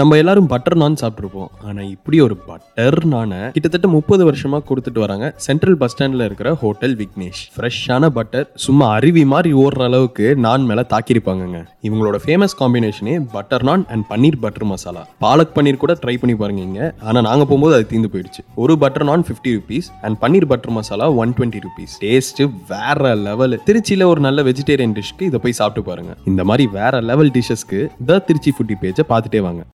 நம்ம எல்லாரும் பட்டர் நான் சாப்பிட்ருப்போம் ஆனால் இப்படி ஒரு பட்டர் நானை கிட்டத்தட்ட முப்பது வருஷமாக கொடுத்துட்டு வராங்க. சென்ட்ரல் பஸ் ஸ்டாண்டில் இருக்கிற ஹோட்டல் விக்னேஷ். ஃப்ரெஷ்ஷான பட்டர் சும்மா அருவி மாதிரி ஓடுற அளவுக்கு நான் மேலே தாக்கியிருப்பாங்கங்க. இவங்களோட famous காம்பினேஷனே butter naan and paneer butter masala palak paneer கூட ட்ரை பண்ணி பாருங்க இங்கே. ஆனால் நாங்கள் போகும்போது அது தீந்து போயிடுச்சு. ஒரு butter naan fifty rupees and paneer butter masala one twenty rupees taste வேற லெவல் திருச்சியில் ஒரு நல்ல வெஜிடேரியன் டிஷ்க்கு இதை போய் சாப்பிட்டு பாருங்க. இந்த மாதிரி வேற லெவல் டிஷ்ஷஸ்க்கு த திருச்சி ஃபுட்டி பேஜை பார்த்துட்டே வாங்க.